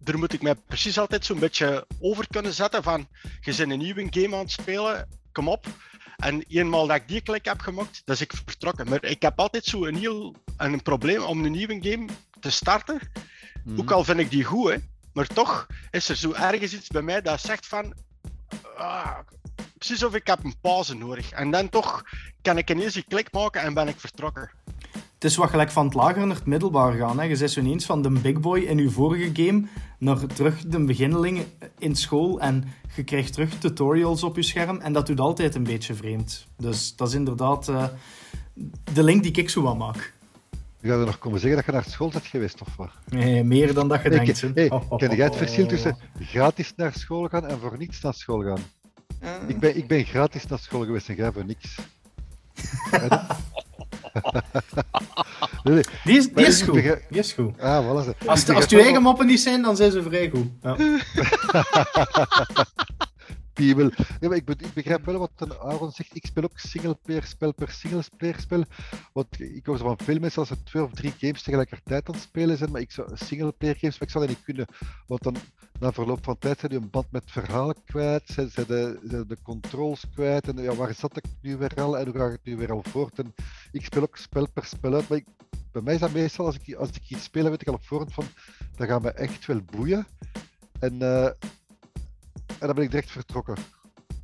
daar moet ik mij precies altijd zo'n beetje over kunnen zetten van je bent een nieuwe game aan het spelen, kom op. En eenmaal dat ik die klik heb gemaakt, dan is ik vertrokken. Maar ik heb altijd zo een heel een probleem om een nieuwe game te starten. Mhm. Ook al vind ik die goed, hè. maar toch is er zo ergens iets bij mij dat zegt van ah, precies of ik heb een pauze nodig. En dan toch kan ik ineens die klik maken en ben ik vertrokken. Het is wat gelijk van het lager naar het middelbaar gaan. Hè. Je zit zo ineens van de big boy in je vorige game naar terug de beginneling in school en je krijgt terug tutorials op je scherm en dat doet altijd een beetje vreemd. Dus dat is inderdaad uh, de link die ik zo wat maak. Je gaat er nog komen zeggen dat je naar school bent geweest, of wat? Nee, meer dan dat je hey, denkt. Hey, oh, ken jij het verschil tussen gratis naar school gaan en voor niets naar school gaan? Uh. Ik, ben, ik ben gratis naar school geweest en jij voor niks. (laughs) (laughs) die is, die is goed. Die is goed. Ah, voilà. Als, als het je eigen moppen niet zijn, dan zijn ze vrij goed. Ja. (laughs) Ik, begrijp wel wat Aaron zegt. Ik speel ook singleplayer spel per singleplayer spel. Want ik hoor van veel mensen als ze twee of drie games tegelijkertijd aan het spelen zijn. Maar ik zou singleplayer games, maar ik zou dat niet kunnen. Want dan na verloop van tijd zijn je een band met verhalen kwijt, zijn, zijn, de, de controls kwijt en ja, waar zat ik nu weer al en hoe ga ik nu weer al voort. En ik speel ook spel per spel uit, maar bij mij is dat meestal, als ik, als ik iets speel, weet ik al op voorhand van, dat gaat me echt wel boeien. En, uh, en dan ben ik direct vertrokken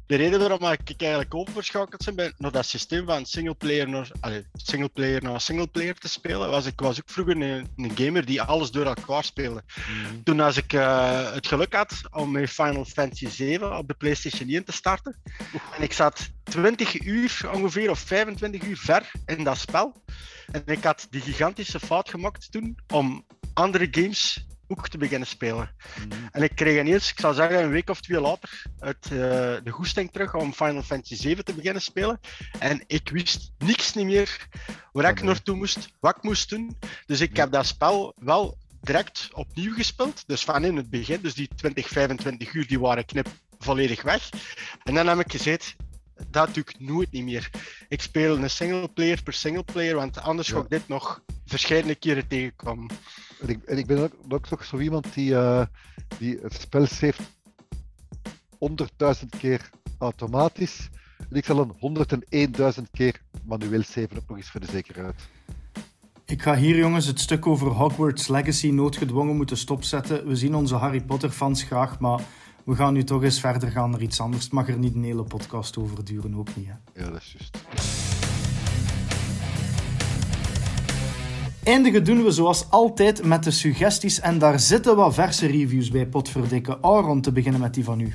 de reden waarom ik eigenlijk overschakeld ben naar dat systeem van singleplayer naar, allez, singleplayer naar singleplayer te spelen, was ik was ook vroeger een, een gamer die alles door elkaar speelde. Mm. Toen als ik uh, het geluk had om met Final Fantasy 7 op de PlayStation 1 te starten, en ik zat 20 uur ongeveer of 25 uur ver in dat spel, en ik had die gigantische fout gemaakt toen om andere games ook te beginnen spelen. Mhm. En ik kreeg ineens, ik zou zeggen een week of twee later, uit, uh, de goesting terug om Final Fantasy 7 te beginnen spelen. En ik wist niks niet meer waar ik naartoe moest, wat ik moest doen. Dus ik heb dat spel wel direct opnieuw gespeeld. Dus van in het begin, dus die 20, 25 uur, die waren knip volledig weg. En dan heb ik gezegd, dat doe ik nooit niet meer. Ik speel een singleplayer per singleplayer, want anders ga ik dit nog verschillende keren tegenkomen. En ik, en ik ben ook, ook toch zo iemand die, uh, die het spel heeft 100.000 keer automatisch. En ik zal een 101.000 keer manueel saven op nog eens voor de zekerheid. Ik ga hier jongens het stuk over Hogwarts Legacy noodgedwongen moeten stopzetten. We zien onze Harry Potter fans graag, maar we gaan nu toch eens verder gaan naar iets anders. Het mag er niet een hele podcast over duren, ook niet. Hè? Ja, dat is juist. Eindigen doen we zoals altijd met de suggesties en daar zitten wat verse reviews bij potverdikke. Aaron, te beginnen met die van u.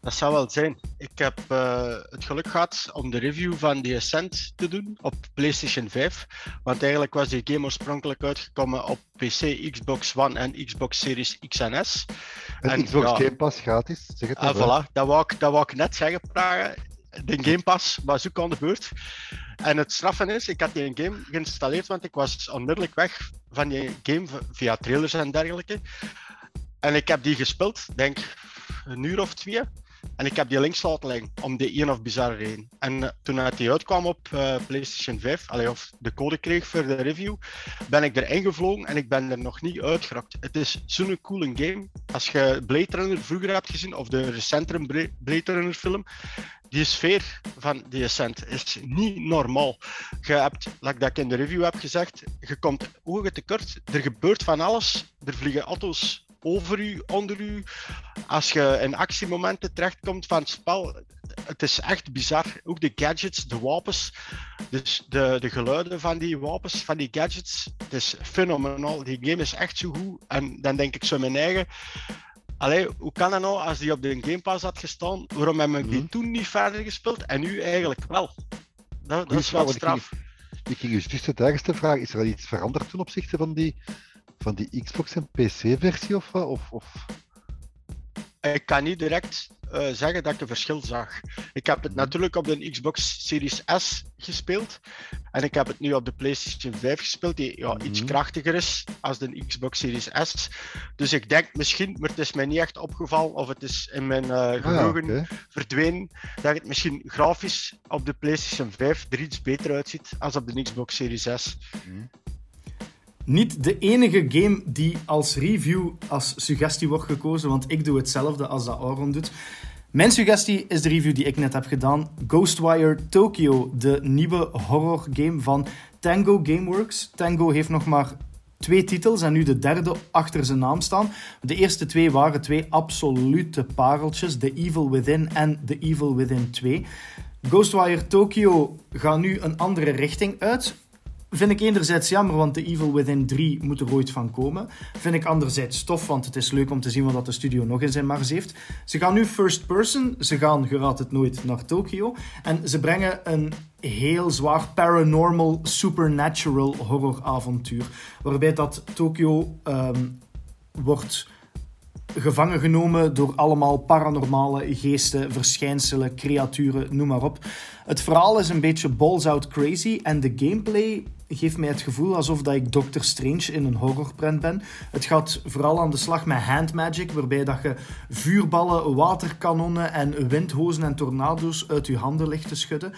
Dat zou wel zijn. Ik heb uh, het geluk gehad om de review van The Ascent te doen op PlayStation 5. Want eigenlijk was die game oorspronkelijk uitgekomen op PC, Xbox One en Xbox Series X en S. En, Xbox ja, Game Pass gratis, zeg het ah, voilà, dat wou, ik, dat wou ik net zeggen, Praga. De Game Pass was ook aan de beurt. En het straffen is, ik had die game geïnstalleerd, want ik was onmiddellijk weg van die game via trailers en dergelijke. En ik heb die gespeeld, denk een uur of twee. En ik heb die links om de een of bizarre reden. En uh, toen die uitkwam op uh, PlayStation 5, allee, of de code kreeg voor de review, ben ik erin gevlogen en ik ben er nog niet uitgeraakt. Het is zo'n coole game. Als je Blade Runner vroeger hebt gezien, of de recentere Blade Runner film, die sfeer van die Ascent is niet normaal. Je hebt, like dat ik in de review heb gezegd, je komt ogen tekort. Er gebeurt van alles. Er vliegen auto's over u, onder u. Als je in actiemomenten terechtkomt van het spel, het is echt bizar. Ook de gadgets, de wapens, dus de, de geluiden van die wapens, van die gadgets, het is fenomenaal. Die game is echt zo goed. En dan denk ik zo mijn eigen, Allee, hoe kan dat nou als die op de Game Pass had gestaan? Waarom heb ik die mhm. toen niet verder gespeeld en nu eigenlijk wel? Dat, dat is wel straf. Ik ging, je dus de vraag: is er al iets veranderd ten opzichte van die van die Xbox en PC-versie of wat? Of, of... Ik kan niet direct uh, zeggen dat ik een verschil zag. Ik heb het natuurlijk op de Xbox Series S gespeeld. En ik heb het nu op de PlayStation 5 gespeeld, die ja, iets mhm. krachtiger is als de Xbox Series S. Dus ik denk misschien, maar het is mij niet echt opgevallen of het is in mijn uh, geheugen verdwenen, dat het misschien grafisch op de PlayStation 5 er iets beter uitziet als op de Xbox Series S. Mhm. Niet de enige game die als review als suggestie wordt gekozen, want ik doe hetzelfde als dat Auron doet. Mijn suggestie is de review die ik net heb gedaan. Ghostwire Tokyo, de nieuwe horror game van Tango Gameworks. Tango heeft nog maar twee titels en nu de derde achter zijn naam staan. De eerste twee waren twee absolute pareltjes: The Evil Within en The Evil Within 2. Ghostwire Tokyo gaat nu een andere richting uit. Vind ik enerzijds jammer, want The Evil Within 3 moet er ooit van komen. Vind ik anderzijds tof, want het is leuk om te zien wat de studio nog in zijn mars heeft. Ze gaan nu first person, ze gaan, geraad het nooit, naar Tokio. En ze brengen een heel zwaar paranormal, supernatural horroravontuur. Waarbij dat Tokio um, wordt gevangen genomen door allemaal paranormale geesten, verschijnselen, creaturen, noem maar op. Het verhaal is een beetje balls out crazy en de gameplay geeft mij het gevoel alsof dat ik Doctor Strange in een horrorprint ben. Het gaat vooral aan de slag met hand magic, waarbij dat je vuurballen, waterkanonnen en windhozen en tornado's uit je handen ligt te schudden.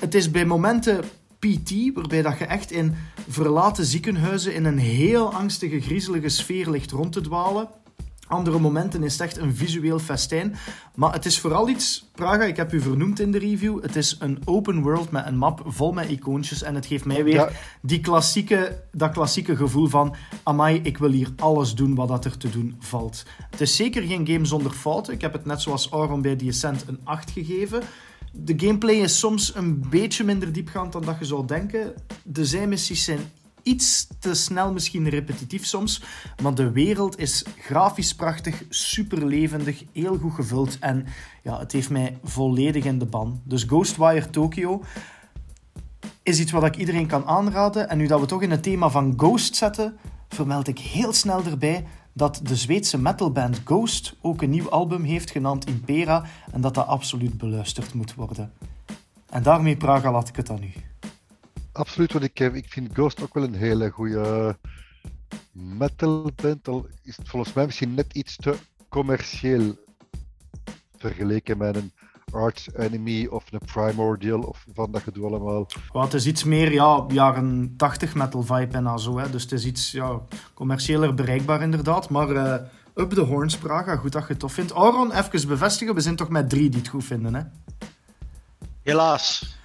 Het is bij momenten PT, waarbij dat je echt in verlaten ziekenhuizen in een heel angstige, griezelige sfeer ligt rond te dwalen. Andere momenten is het echt een visueel festijn. Maar het is vooral iets, Praga, ik heb u vernoemd in de review. Het is een open world met een map vol met icoontjes. En het geeft mij weer die klassieke, dat klassieke gevoel van... Amai, ik wil hier alles doen wat dat er te doen valt. Het is zeker geen game zonder fouten. Ik heb het net zoals Auron bij The Ascent een 8 gegeven. De gameplay is soms een beetje minder diepgaand dan dat je zou denken. De zijmissies zijn iets te snel, misschien repetitief soms. Maar de wereld is grafisch prachtig, super levendig, heel goed gevuld. En ja, het heeft mij volledig in de ban. Dus Ghostwire Tokyo is iets wat ik iedereen kan aanraden. En nu dat we toch in het thema van Ghost zetten, vermeld ik heel snel erbij dat de Zweedse metalband Ghost ook een nieuw album heeft genaamd Impera en dat dat absoluut beluisterd moet worden. En daarmee, Praga, laat ik het aan u. Absoluut, want ik, ik vind Ghost ook wel een hele goede metalband. Al is het volgens mij misschien net iets te commercieel vergeleken met een Arch Enemy of een Primordial of van dat gedoe allemaal. het is iets meer ja, jaren 80 metal vibe en zo. Hè. Dus het is iets ja, commerciëler bereikbaar inderdaad. Maar uh, up the horns, Praga. Goed dat je het tof vindt. Auron, even bevestigen. We zijn toch met drie die het goed vinden, hè? Helaas.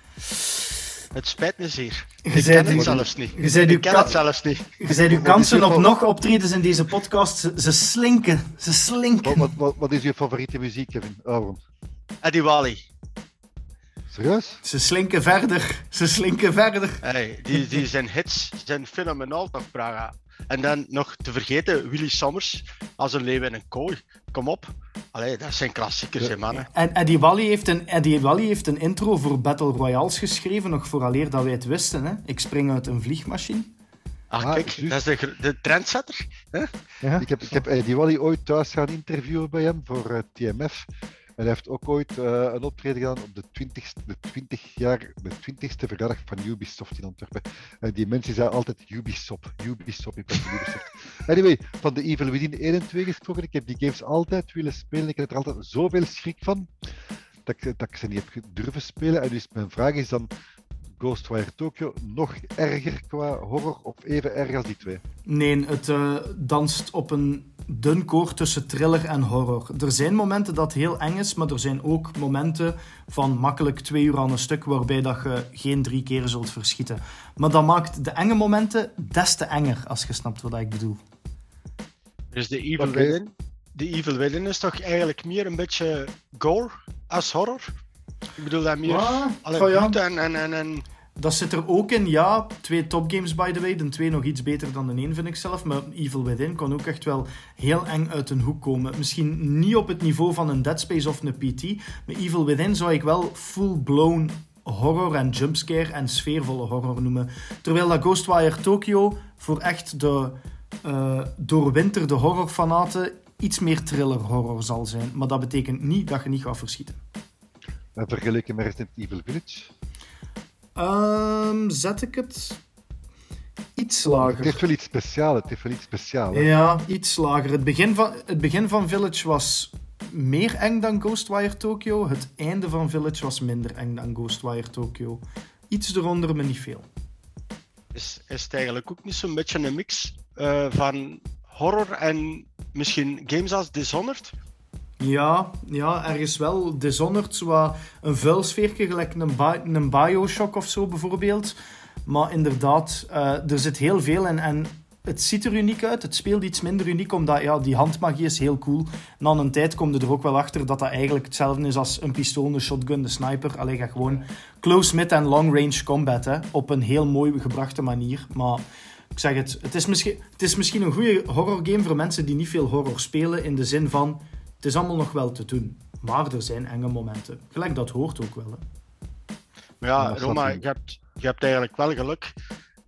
Het spijt me zeer. Je ik ken het zelfs niet. Je ik ken het zelfs niet. Je zei uw kansen op nog optredens in deze podcast, ze, ze slinken. Ze slinken. Wat, wat, wat, is je favoriete muziek, Kevin? Waarom? Eddie Wally. Serieus? Ze slinken verder. Ze slinken verder. Hey, die, die zijn hits zijn fenomenaal toch, Praga. En dan nog te vergeten Willy Sommers als een leeuw in een kooi. Kom op. Allee, dat zijn klassiekers, ja. mannen. En Eddie Wally, heeft een, Eddie Wally heeft een intro voor Battle Royales geschreven, nog vooraleer dat wij het wisten. Hè? Ik spring uit een vliegmachine. Ach, ah, kijk, dat is de, de trendsetter. Hè? Ja. Ik heb, ik heb Eddie Wally ooit thuis gaan interviewen bij hem voor uh, eh, TMF. En hij heeft ook ooit uh, een optreden gedaan op de 20, de 20 jaar, de 20ste verjaardag van Ubisoft in Antwerpen. En die mensen zeiden altijd Ubisoft, Ubisoft in plaats van Ubisoft. (laughs) Anyway, van de Evil Within 1 en 2 gesproken. Ik heb die games altijd willen spelen. Ik heb er altijd zoveel schrik van dat ik, dat ik ze niet heb durven spelen. En dus mijn vraag is dan, Ghostwire Tokyo nog erger qua horror of even erg als die twee? Nee, het uh, danst op een dun koord tussen thriller en horror. Er zijn momenten dat heel eng is, maar er zijn ook momenten van makkelijk twee uur aan een stuk waarbij dat je geen drie keer zult verschieten. Maar dat maakt de enge momenten des te enger, als je snapt wat ik bedoel. Dus de Evil okay. Within, de Evil Within is toch eigenlijk meer een beetje gore als horror? Ik bedoel dat meer ja, alle ja. en, en, en, en... Dat zit er ook in, ja. Twee topgames, by the way. De twee nog iets beter dan de één, vind ik zelf. Maar Evil Within kon ook echt wel heel eng uit een hoek komen. Misschien niet op het niveau van een Dead Space of een PT. Maar Evil Within zou ik wel full-blown horror en jumpscare en sfeervolle horror noemen. Terwijl dat Ghostwire Tokyo voor echt de uh, doorwinterde horrorfanaten iets meer thriller horror zal zijn. Maar dat betekent niet dat je niet gaat verschieten. En vergeleken met Resident Evil Village? Um, zet ik het iets lager. Het heeft wel iets speciaals. Het heeft wel iets speciaals. Ja, iets lager. Het begin, van, het begin van Village was meer eng dan Ghostwire Tokyo. Het einde van Village was minder eng dan Ghostwire Tokyo. Iets eronder, maar niet veel. Is, is het eigenlijk ook niet zo'n beetje een mix uh, van horror en misschien games als Dishonored? Ja, ja, ergens wel. Dishonored, zo een vuilsfeertje, gelijk een, Bioshock of zo bijvoorbeeld. Maar inderdaad, uh, er zit heel veel in. En het ziet er uniek uit. Het speelt iets minder uniek, omdat ja, die handmagie is heel cool. Na een tijd kom je er ook wel achter dat dat eigenlijk hetzelfde is als een pistool, een shotgun, de sniper. Alleen ga gewoon close, mid en long range combat. Hè, op een heel mooi gebrachte manier. Maar ik zeg het, het is misschien, het is misschien een goede horror game voor mensen die niet veel horror spelen. In de zin van, het is allemaal nog wel te doen. Maar er zijn enge momenten. Gelijk dat hoort ook wel. Hè. Maar ja, Roma, je hebt, je hebt eigenlijk wel geluk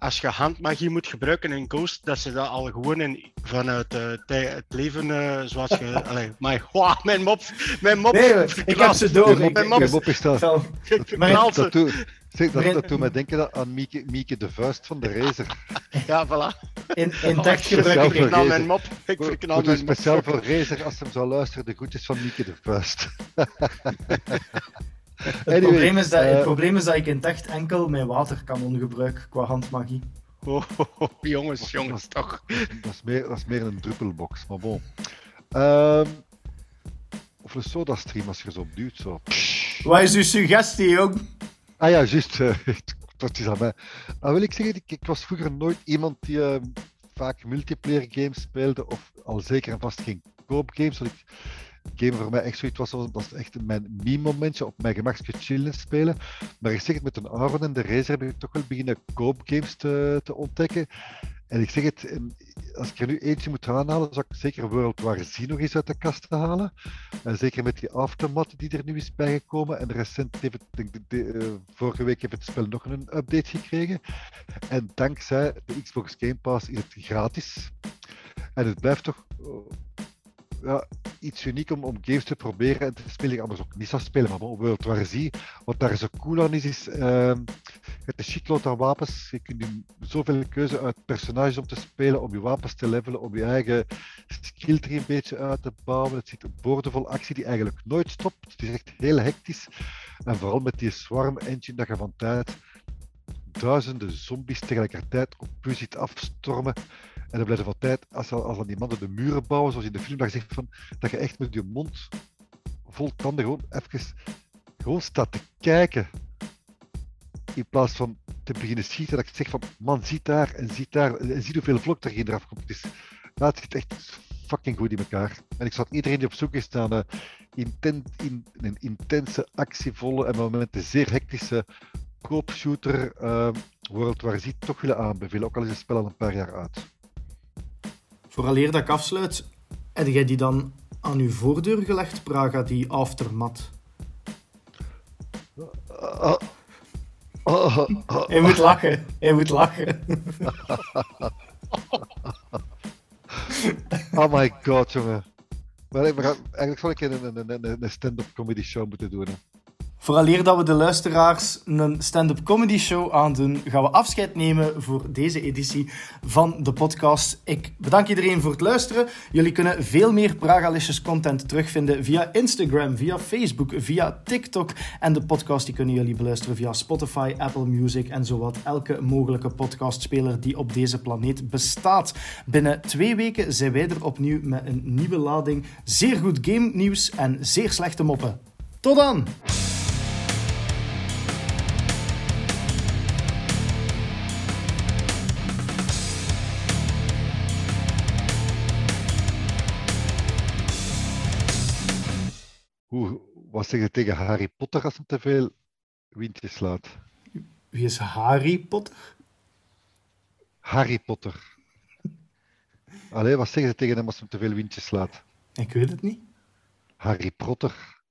als je handmagie moet gebruiken in Ghost, dat ze dat al gewoon in, vanuit uh, het leven uh, zoals je. (laughs) allee, maar wow, mijn mop. Mijn mop. Nee, ik heb ze door. Mijn, (laughs) mijn mop, mop is dat. dat, dat, dat, Zeg, dat, dat doet mij denken aan Mieke, Mieke de Vuist van de Razer. (laughs) Ja, voilà. In, in gebruik ik nou mijn mop. Ik verknal mijn speciaal voor (laughs) Razer, als hem zou luisteren, de groetjes van Mieke de Vuist. (laughs) het, probleem is dat, het uh, probleem is dat ik in enkel mijn waterkanon gebruik qua handmagie. Oh, oh, oh, jongens, jongens, toch. Dat is, meer, dat is meer een druppelbox, maar bon. Um, of een soda-stream als je zo op duwt. Zo. Wat is uw suggestie, jong? Ah ja, juist. (laughs) Dat is aan mij. Nou wil ik zeggen, ik, was vroeger nooit iemand die uh, vaak multiplayer games speelde, of al zeker en vast geen koop games. Want ik, game voor mij echt zoiets was, dat was echt mijn meme-momentje op mijn gemakje chillen spelen. Maar ik zeg het, met een Aaron en de Razer heb ik toch wel beginnen koopgames te, te ontdekken. En ik zeg het, als ik er nu eentje moet aanhalen, zou ik zeker World War Z nog eens uit de kast halen. En zeker met die aftermath die er nu is bijgekomen. En recent heeft het, uh, vorige week heeft het spel nog een update gekregen. En dankzij de Xbox Game Pass is het gratis. En het blijft toch ja, iets uniek om, om games te proberen en te spelen. Ik anders ook niet zou spelen, maar World War Z. Wat daar zo cool aan is, is uh, het een shitload aan wapens. Je kunt zoveel keuze uit personages om te spelen, om je wapens te levelen, om je eigen skill tree een beetje uit te bouwen. Het zit boordevol actie die eigenlijk nooit stopt. Het is echt heel hectisch. En vooral met die swarm engine dat je van tijd duizenden zombies tegelijkertijd op je ziet afstormen. En dan blijft van tijd, als, als dan die mannen de muren bouwen, zoals in de film, dat je zegt van, dat je echt met je mond vol tanden gewoon even gewoon staat te kijken. In plaats van te beginnen schieten, dat ik zeg van, man, ziet daar en ziet daar en ziet hoeveel vlok er hier eraf komt. Dus dat zit echt fucking goed in elkaar. En ik zou iedereen die op zoek is naar een, inten, in, een intense, actievolle en momenten zeer hectische koopshooter uh, World War Z toch willen aanbevelen, ook al is het spel al een paar jaar uit. Vooraleer dat ik afsluit, heb jij die dan aan uw voordeur gelegd, Praga, die aftermat? Uh, uh, uh, Hij moet lachen. Hij moet lachen. oh my god, jongen. Maar eigenlijk zou ik een, een, een, een stand-up comedy show moeten doen. Hè. Vooraleer dat we de luisteraars een stand-up comedy show aandoen, gaan we afscheid nemen voor deze editie van de podcast. Ik bedank iedereen voor het luisteren. Jullie kunnen veel meer Pragalicious content terugvinden via Instagram, via Facebook, via TikTok. En de podcast die kunnen jullie beluisteren via Spotify, Apple Music en zowat elke mogelijke podcastspeler die op deze planeet bestaat. Binnen twee weken zijn wij er opnieuw met een nieuwe lading zeer goed game nieuws en zeer slechte moppen. Tot dan! Wat zeg je tegen Harry Potter als hij te veel windjes slaat? Wie is Harry Potter? Harry Potter. Allee, wat zeggen ze tegen hem als hij te veel windjes slaat? Ik weet het niet. Harry Potter.